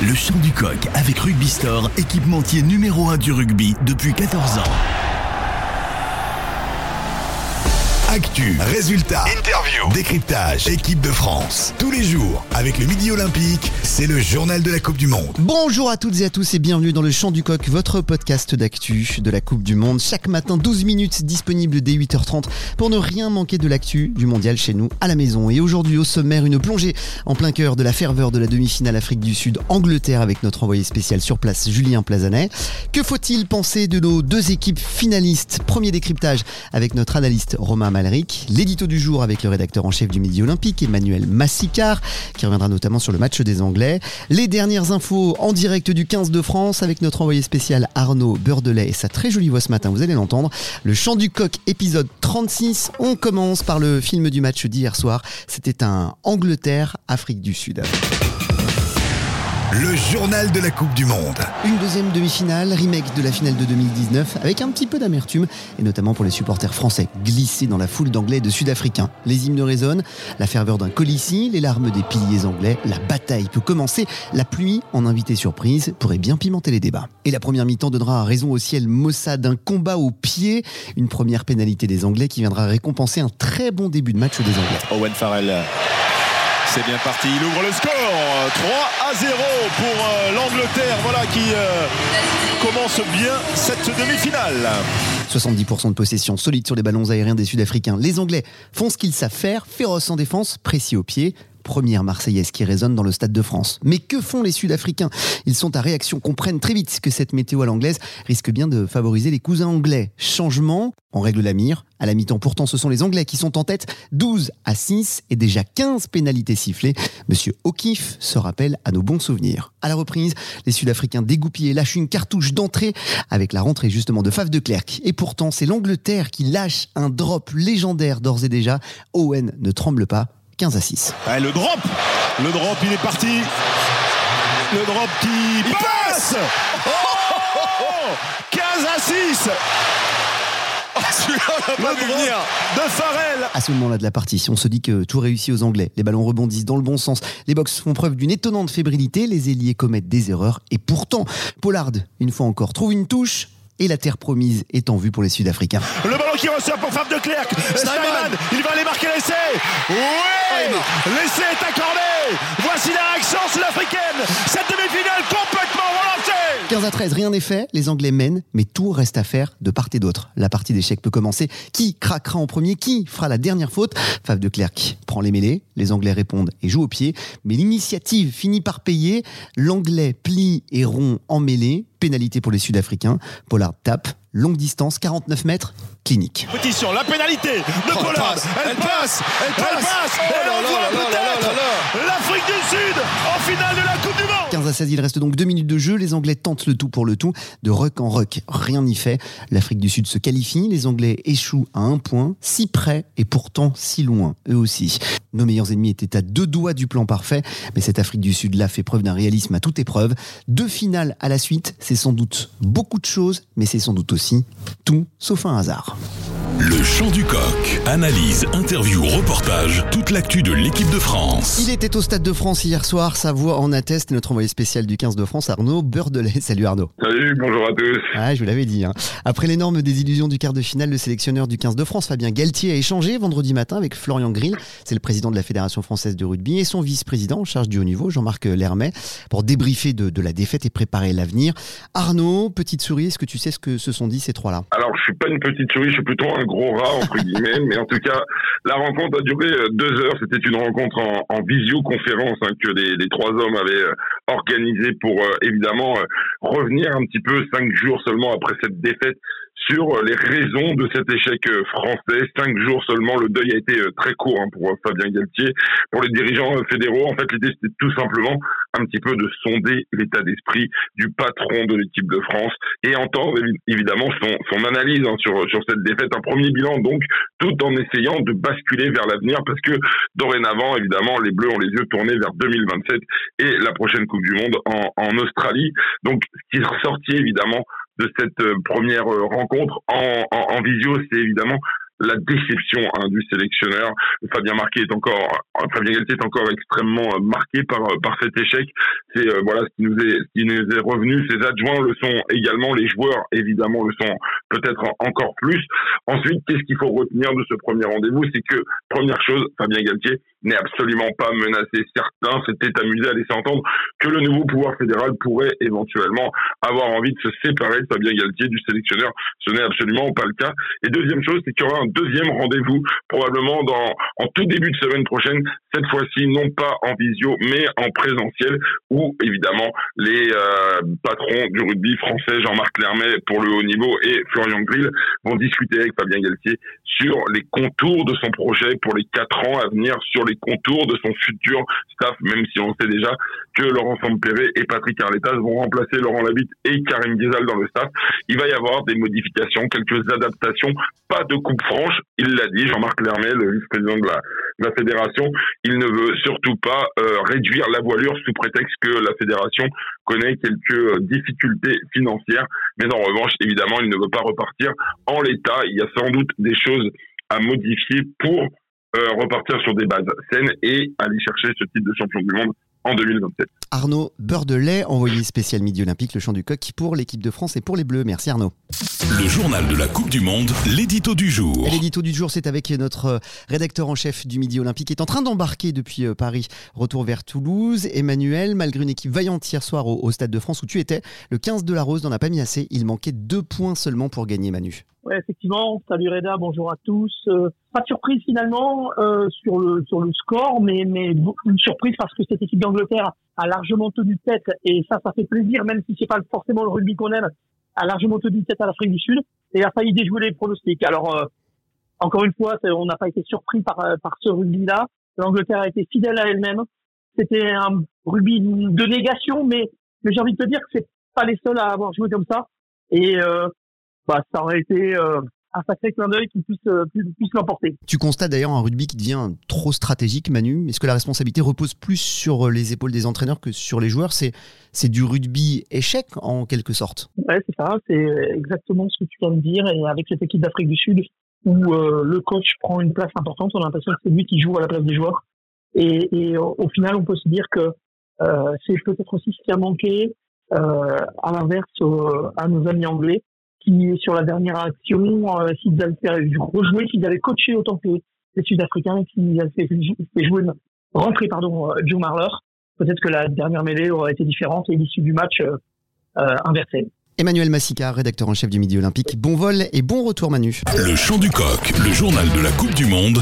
Le chant du coq avec Rugby Store, équipementier numéro 1 du rugby depuis 14 ans. Actu, résultats, interview, décryptage, équipe de France. Tous les jours, avec le Midi Olympique, c'est le journal de la Coupe du Monde. Bonjour à toutes et à tous et bienvenue dans le Chant du Coq, votre podcast d'actu de la Coupe du Monde. Chaque matin, 12 minutes disponibles dès 8h30 pour ne rien manquer de l'actu du mondial chez nous à la maison. Et aujourd'hui, au sommaire, une plongée en plein cœur de la ferveur de la demi-finale Afrique du Sud, Angleterre avec notre envoyé spécial sur place, Julien Plazanet. Que faut-il penser de nos deux équipes finalistes? Premier décryptage avec notre analyste Romain L'édito du jour avec le rédacteur en chef du Midi Olympique, Emmanuel Massicard, qui reviendra notamment sur le match des Anglais. Les dernières infos en direct du 15 de France avec notre envoyé spécial Arnaud Beurdelet et sa très jolie voix ce matin, vous allez l'entendre. Le chant du coq, épisode 36. On commence par le film du match d'hier soir. C'était un Angleterre-Afrique du Sud. Le journal de la Coupe du Monde. Une deuxième demi-finale, remake de la finale de 2019, avec un petit peu d'amertume, et notamment pour les supporters français, glissés dans la foule d'anglais et de sud-africains. Les hymnes résonnent, la ferveur d'un colissi, les larmes des piliers anglais, la bataille peut commencer, la pluie, en invité surprise, pourrait bien pimenter les débats. Et la première mi-temps donnera raison au ciel Mossad d'un combat au pied, une première pénalité des Anglais qui viendra récompenser un très bon début de match des Anglais. Owen Farrell c'est bien parti, il ouvre le score 3 à 0 pour euh, l'Angleterre, voilà qui euh, commence bien cette demi-finale. 70% de possession solide sur les ballons aériens des Sud-Africains. Les Anglais font ce qu'ils savent faire, féroce en défense, précis au pied première Marseillaise qui résonne dans le Stade de France. Mais que font les Sud-Africains? Ils sont à réaction, comprennent très vite que cette météo à l'anglaise risque bien de favoriser les cousins anglais. Changement, on règle la mire. À la mi-temps, pourtant, ce sont les Anglais qui sont en tête. 12 à 6 et déjà 15 pénalités sifflées. Monsieur O'Keefe se rappelle à nos bons souvenirs. À la reprise, les Sud-Africains dégoupillés lâchent une cartouche d'entrée avec la rentrée justement de Faf de Klerk. Et pourtant, c'est l'Angleterre qui lâche un drop légendaire d'ores et déjà. Owen ne tremble pas 15 à 6. le drop Le drop, il est parti Le drop qui passe 15 à 6 le drop de Farrell. À ce moment-là de la partie, on se dit que tout réussit aux Anglais. Les ballons rebondissent dans le bon sens. Les box font preuve d'une étonnante fébrilité. Les ailiers commettent des erreurs. Et pourtant, Pollard, une fois encore, trouve une touche et la terre promise est en vue pour les Sud-Africains. Le ballon qui ressort pour Fab de Klerk. Snyman, il va aller marquer l'essai. Oui oh, L'essai est accordé. Voici la réaction sud-africaine. Cette demi-finale. 15 à 13, rien n'est fait. Les Anglais mènent, mais tout reste à faire de part et d'autre. La partie d'échecs peut commencer. Qui craquera en premier? Qui fera la dernière faute? Fab de Klerk prend les mêlées. Les Anglais répondent et jouent au pied. Mais l'initiative finit par payer. L'Anglais plie et rompt en mêlée pénalité pour les Sud-Africains. Pollard tape, longue distance, 49 mètres, clinique. Compétition, la pénalité de oh, Pollard. Elle, passe, elle passe, elle passe, et on voit peut-être l'Afrique du Sud en finale de la Coupe du Monde. 15 à 16, il reste donc deux minutes de jeu. Les Anglais tentent le tout pour le tout. De ruck en ruck, rien n'y fait. L'Afrique du Sud se qualifie. Les Anglais échouent à un point, si près et pourtant si loin, eux aussi. Nos meilleurs ennemis étaient à deux doigts du plan parfait, mais cette Afrique du Sud-là fait preuve d'un réalisme à toute épreuve. Deux finales à la suite, c'est sans doute beaucoup de choses, mais c'est sans doute aussi tout sauf un hasard. now. Le chant du coq. Analyse, interview, reportage, toute l'actu de l'équipe de France. Il était au Stade de France hier soir, sa voix en atteste, notre envoyé spécial du 15 de France, Arnaud Beurdelet. Salut Arnaud. Salut, bonjour à tous. Ah, je vous l'avais dit. Hein. Après l'énorme désillusion du quart de finale, le sélectionneur du 15 de France, Fabien Galtier, a échangé vendredi matin avec Florian Grill, c'est le président de la Fédération française de rugby, et son vice-président en charge du haut niveau, Jean-Marc Lermet, pour débriefer de, de, la défaite et préparer l'avenir. Arnaud, petite souris, est-ce que tu sais ce que se sont dit ces trois-là? Alors, je suis pas une petite souris, je suis plutôt un gros rat entre guillemets, mais en tout cas, la rencontre a duré euh, deux heures. C'était une rencontre en, en visioconférence hein, que les, les, trois hommes avaient euh, organisée pour euh, évidemment revenir un petit peu cinq jours seulement après cette défaite sur les raisons de cet échec français. Cinq jours seulement, le deuil a été très court hein, pour Fabien Galtier. Pour les dirigeants fédéraux, en fait, l'idée c'était tout simplement un petit peu de sonder l'état d'esprit du patron de l'équipe de France et entendre évidemment son, son analyse hein, sur, sur cette défaite. Un premier bilan donc, tout en essayant de basculer vers l'avenir parce que dorénavant, évidemment, les Bleus ont les yeux tournés vers 2027 et la prochaine Coupe du Monde en, en Australie. Donc, ce qui est ressorti évidemment de cette euh, première euh, rencontre en, en, en visio, c'est évidemment la déception hein, du sélectionneur. Fabien Marquet est encore, Fabien Galtier est encore extrêmement marqué par par cet échec. C'est voilà ce qui nous est ce qui nous est revenu. Ses adjoints le sont également, les joueurs évidemment le sont peut-être encore plus. Ensuite, qu'est-ce qu'il faut retenir de ce premier rendez-vous? C'est que première chose, Fabien Galtier n'est absolument pas menacé. Certains s'étaient amusés à laisser entendre que le nouveau pouvoir fédéral pourrait éventuellement avoir envie de se séparer de Fabien Galtier du sélectionneur. Ce n'est absolument pas le cas. Et deuxième chose, c'est qu'il y aura un deuxième rendez-vous probablement dans en tout début de semaine prochaine. Cette fois-ci, non pas en visio, mais en présentiel, où évidemment les euh, patrons du rugby français, Jean-Marc Lermet pour le haut niveau et Florian Grill, vont discuter avec Fabien Galtier sur les contours de son projet pour les quatre ans à venir, sur les contours de son futur staff, même si on sait déjà que Laurent Sampéré et Patrick Arletas vont remplacer Laurent Labitte et Karim Ghezal dans le staff. Il va y avoir des modifications, quelques adaptations, pas de coupe franche. Il l'a dit, Jean-Marc Lermel, le vice-président de la, fédération, il ne veut surtout pas euh, réduire la voilure sous prétexte que la fédération connaît quelques euh, difficultés financières. Mais en revanche, évidemment, il ne veut pas repartir en l'état. Il y a sans doute des choses à modifier pour euh, repartir sur des bases saines et aller chercher ce titre de champion du monde en 2027. Arnaud Beurdelet, envoyé spécial Midi Olympique, le champ du coq pour l'équipe de France et pour les Bleus. Merci Arnaud. Le journal de la Coupe du Monde, l'édito du jour. L'édito du jour, c'est avec notre euh, rédacteur en chef du Midi Olympique, qui est en train d'embarquer depuis euh, Paris, retour vers Toulouse. Emmanuel, malgré une équipe vaillante hier soir au, Stade de France où tu étais, le 15 de la Rose n'en a pas mis assez. Il manquait deux points seulement pour gagner Manu. Oui, effectivement. Salut Reda, bonjour à tous. Euh, pas de surprise finalement euh, sur le sur le score, mais mais une surprise parce que cette équipe d'Angleterre a largement tenu tête et ça, ça fait plaisir, même si c'est pas forcément le rugby qu'on aime, a largement tenu tête à l'Afrique du Sud et a failli déjouer les pronostics. Alors euh, encore une fois, on n'a pas été surpris par par ce rugby-là. L'Angleterre a été fidèle à elle-même. C'était un rugby de négation, mais mais j'ai envie de te dire que c'est pas les seuls à avoir joué comme ça. Et euh, bah, ça aurait été euh, un sacré clin d'œil qui puisse, euh, puisse, l'emporter. Tu constates d'ailleurs un rugby qui devient trop stratégique, Manu. Est-ce que la responsabilité repose plus sur euh, les épaules des entraîneurs que sur les joueurs? C'est c'est du rugby échec en quelque sorte? Ouais, c'est ça. C'est exactement ce que tu viens de dire. Et avec cette équipe d'Afrique du Sud où le coach prend une place importante, on a l'impression que c'est lui qui joue à la place des joueurs. Et, et au final, on peut se dire que c'est peut-être aussi ce qui a manqué à l'inverse à nos amis anglais qui, sur la dernière action, euh, s'ils avaient rejoué, s'ils avaient coaché autant que les Sud-Africains, s'ils avaient fait, jouer, rentrer, pardon, euh, Joe Marler, peut-être que la dernière mêlée aurait été différente et l'issue du match euh, euh inversée. Emmanuel Massica, rédacteur en chef du Midi Olympique. Bon vol et bon retour Manu. Le chant du coq, le journal de la Coupe du Monde.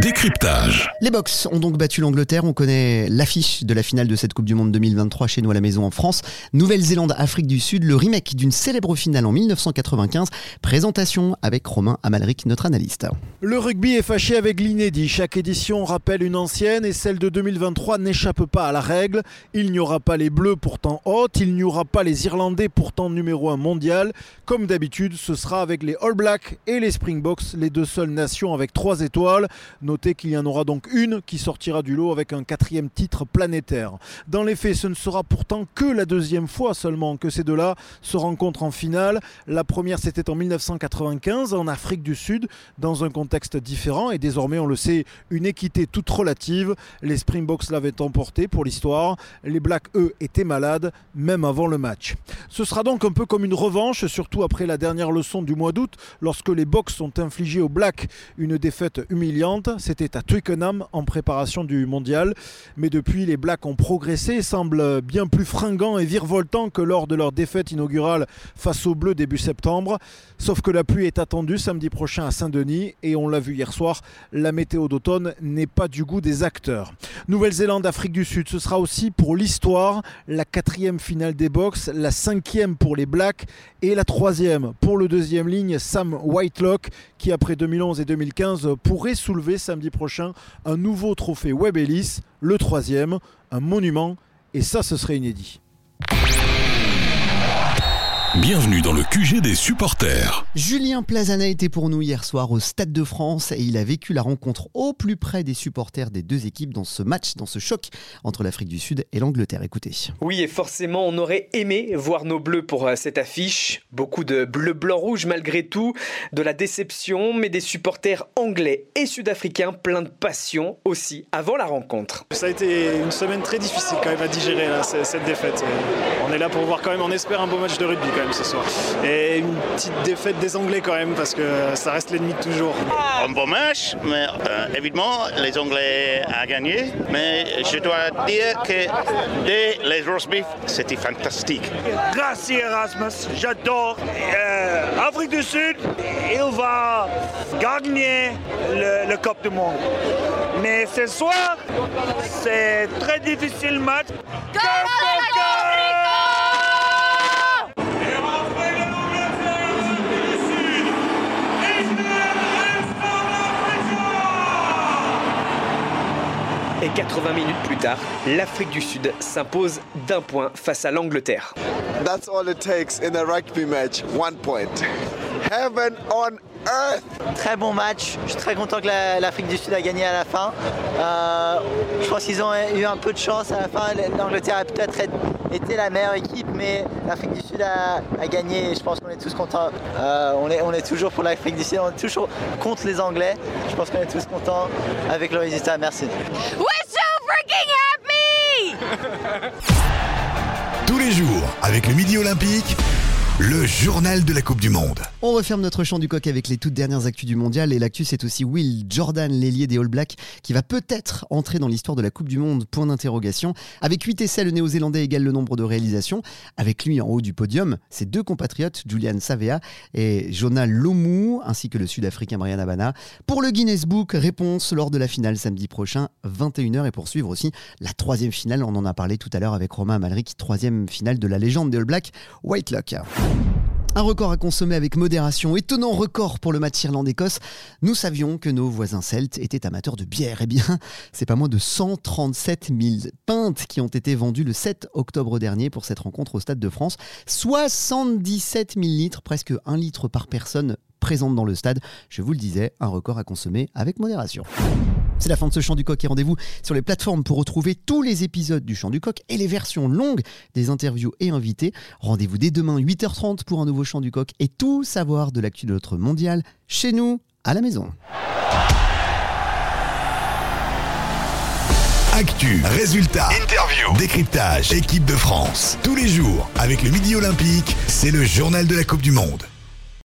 Décryptage. Les Box ont donc battu l'Angleterre. On connaît l'affiche de la finale de cette Coupe du Monde 2023 chez nous à la maison en France. Nouvelle-Zélande, Afrique du Sud, le remake d'une célèbre finale en 1995. Présentation avec Romain Amalric, notre analyste. Le rugby est fâché avec l'inédit. Chaque édition rappelle une ancienne et celle de 2023 n'échappe pas à la règle. Il n'y aura pas les Bleus pourtant hautes, il n'y aura pas les Irlandais pourtant numéro 1 mondial. Comme d'habitude, ce sera avec les All Blacks et les Springboks, les deux seules nations avec trois étoiles. Notez qu'il y en aura donc une qui sortira du lot avec un quatrième titre planétaire. Dans les faits, ce ne sera pourtant que la deuxième fois seulement que ces deux-là se rencontrent en finale. La première, c'était en 1995 en Afrique du Sud, dans un contexte différent et désormais, on le sait, une équité toute relative. Les Springboks l'avaient emporté pour l'histoire. Les Blacks, eux, étaient malades, même avant le match. Ce sera donc un peu comme une revanche, surtout après la dernière leçon du mois d'août, lorsque les Box ont infligé aux Blacks une défaite humiliante. C'était à Twickenham en préparation du mondial. Mais depuis, les Blacks ont progressé semblent bien plus fringants et virevoltants que lors de leur défaite inaugurale face aux Bleus début septembre. Sauf que la pluie est attendue samedi prochain à Saint-Denis et on l'a vu hier soir, la météo d'automne n'est pas du goût des acteurs. Nouvelle-Zélande, Afrique du Sud, ce sera aussi pour l'histoire la quatrième finale des box, la cinquième pour les Blacks et la troisième pour le deuxième ligne Sam Whitelock qui après 2011 et 2015 pourrait soulever samedi prochain un nouveau trophée Web Ellis, le troisième, un monument, et ça ce serait inédit. Bienvenue dans le QG des supporters. Julien Plazana était pour nous hier soir au Stade de France et il a vécu la rencontre au plus près des supporters des deux équipes dans ce match, dans ce choc entre l'Afrique du Sud et l'Angleterre. Écoutez. Oui, et forcément, on aurait aimé voir nos bleus pour euh, cette affiche. Beaucoup de bleu, blanc, rouge malgré tout, de la déception, mais des supporters anglais et sud-africains pleins de passion aussi avant la rencontre. Ça a été une semaine très difficile quand même à digérer cette défaite. On est là pour voir quand même, on espère un beau match de rugby ce soir. Et une petite défaite des Anglais quand même parce que ça reste l'ennemi de toujours. Un bon match, mais euh, évidemment les Anglais ont gagné. Mais je dois dire que dès les roast beef, c'était fantastique. Merci Erasmus, j'adore. Euh, Afrique du Sud, il va gagner le, le Coupe du Monde. Mais ce soir, c'est très difficile match. Go, Et 80 minutes plus tard, l'Afrique du Sud s'impose d'un point face à l'Angleterre. That's all it takes in a rugby match, one point. Heaven on earth. Très bon match. Je suis très content que l'Afrique du Sud a gagné à la fin. Euh, je pense qu'ils ont eu un peu de chance à la fin. L'Angleterre a peut-être été la meilleure équipe, mais l'Afrique du Sud a, gagné et je pense qu'on est tous contents. Euh, on, est, on est toujours pour l'Afrique du Sud, on est toujours contre les Anglais. Je pense qu'on est tous contents avec le résultat. Merci. We're so freaking happy! Tous les jours, avec le Midi Olympique, le journal de la Coupe du Monde. On referme notre champ du coq avec les toutes dernières actus du mondial. Et l'actu, c'est aussi Will Jordan, l'ailier des All Blacks, qui va peut-être entrer dans l'histoire de la Coupe du Monde. Point d'interrogation. Avec 8 essais, le néo-zélandais égale le nombre de réalisations. Avec lui en haut du podium, ses deux compatriotes, Julian Savea et Jonah Lomu, ainsi que le sud-africain Mariana Abana. Pour le Guinness Book, réponse lors de la finale samedi prochain, 21h. Et pour suivre aussi la troisième finale, on en a parlé tout à l'heure avec Romain Amalric, troisième finale de la légende des All Blacks, Whitelock. Un record à consommer avec modération. Étonnant record pour le match Irlande-Écosse. Nous savions que nos voisins celtes étaient amateurs de bière. Eh bien, c'est pas moins de 137 000 pintes qui ont été vendues le 7 octobre dernier pour cette rencontre au Stade de France. 77 000 litres, presque 1 litre par personne présente dans le stade. Je vous le disais, un record à consommer avec modération. C'est la fin de ce Chant du Coq et rendez-vous sur les plateformes pour retrouver tous les épisodes du Chant du Coq et les versions longues des interviews et invités. Rendez-vous dès demain 8h30 pour un nouveau Chant du Coq et tout savoir de l'actu de notre mondial chez nous, à la maison. Actu, résultats, interviews, décryptage, équipe de France. Tous les jours, avec le Midi Olympique, c'est le journal de la Coupe du Monde.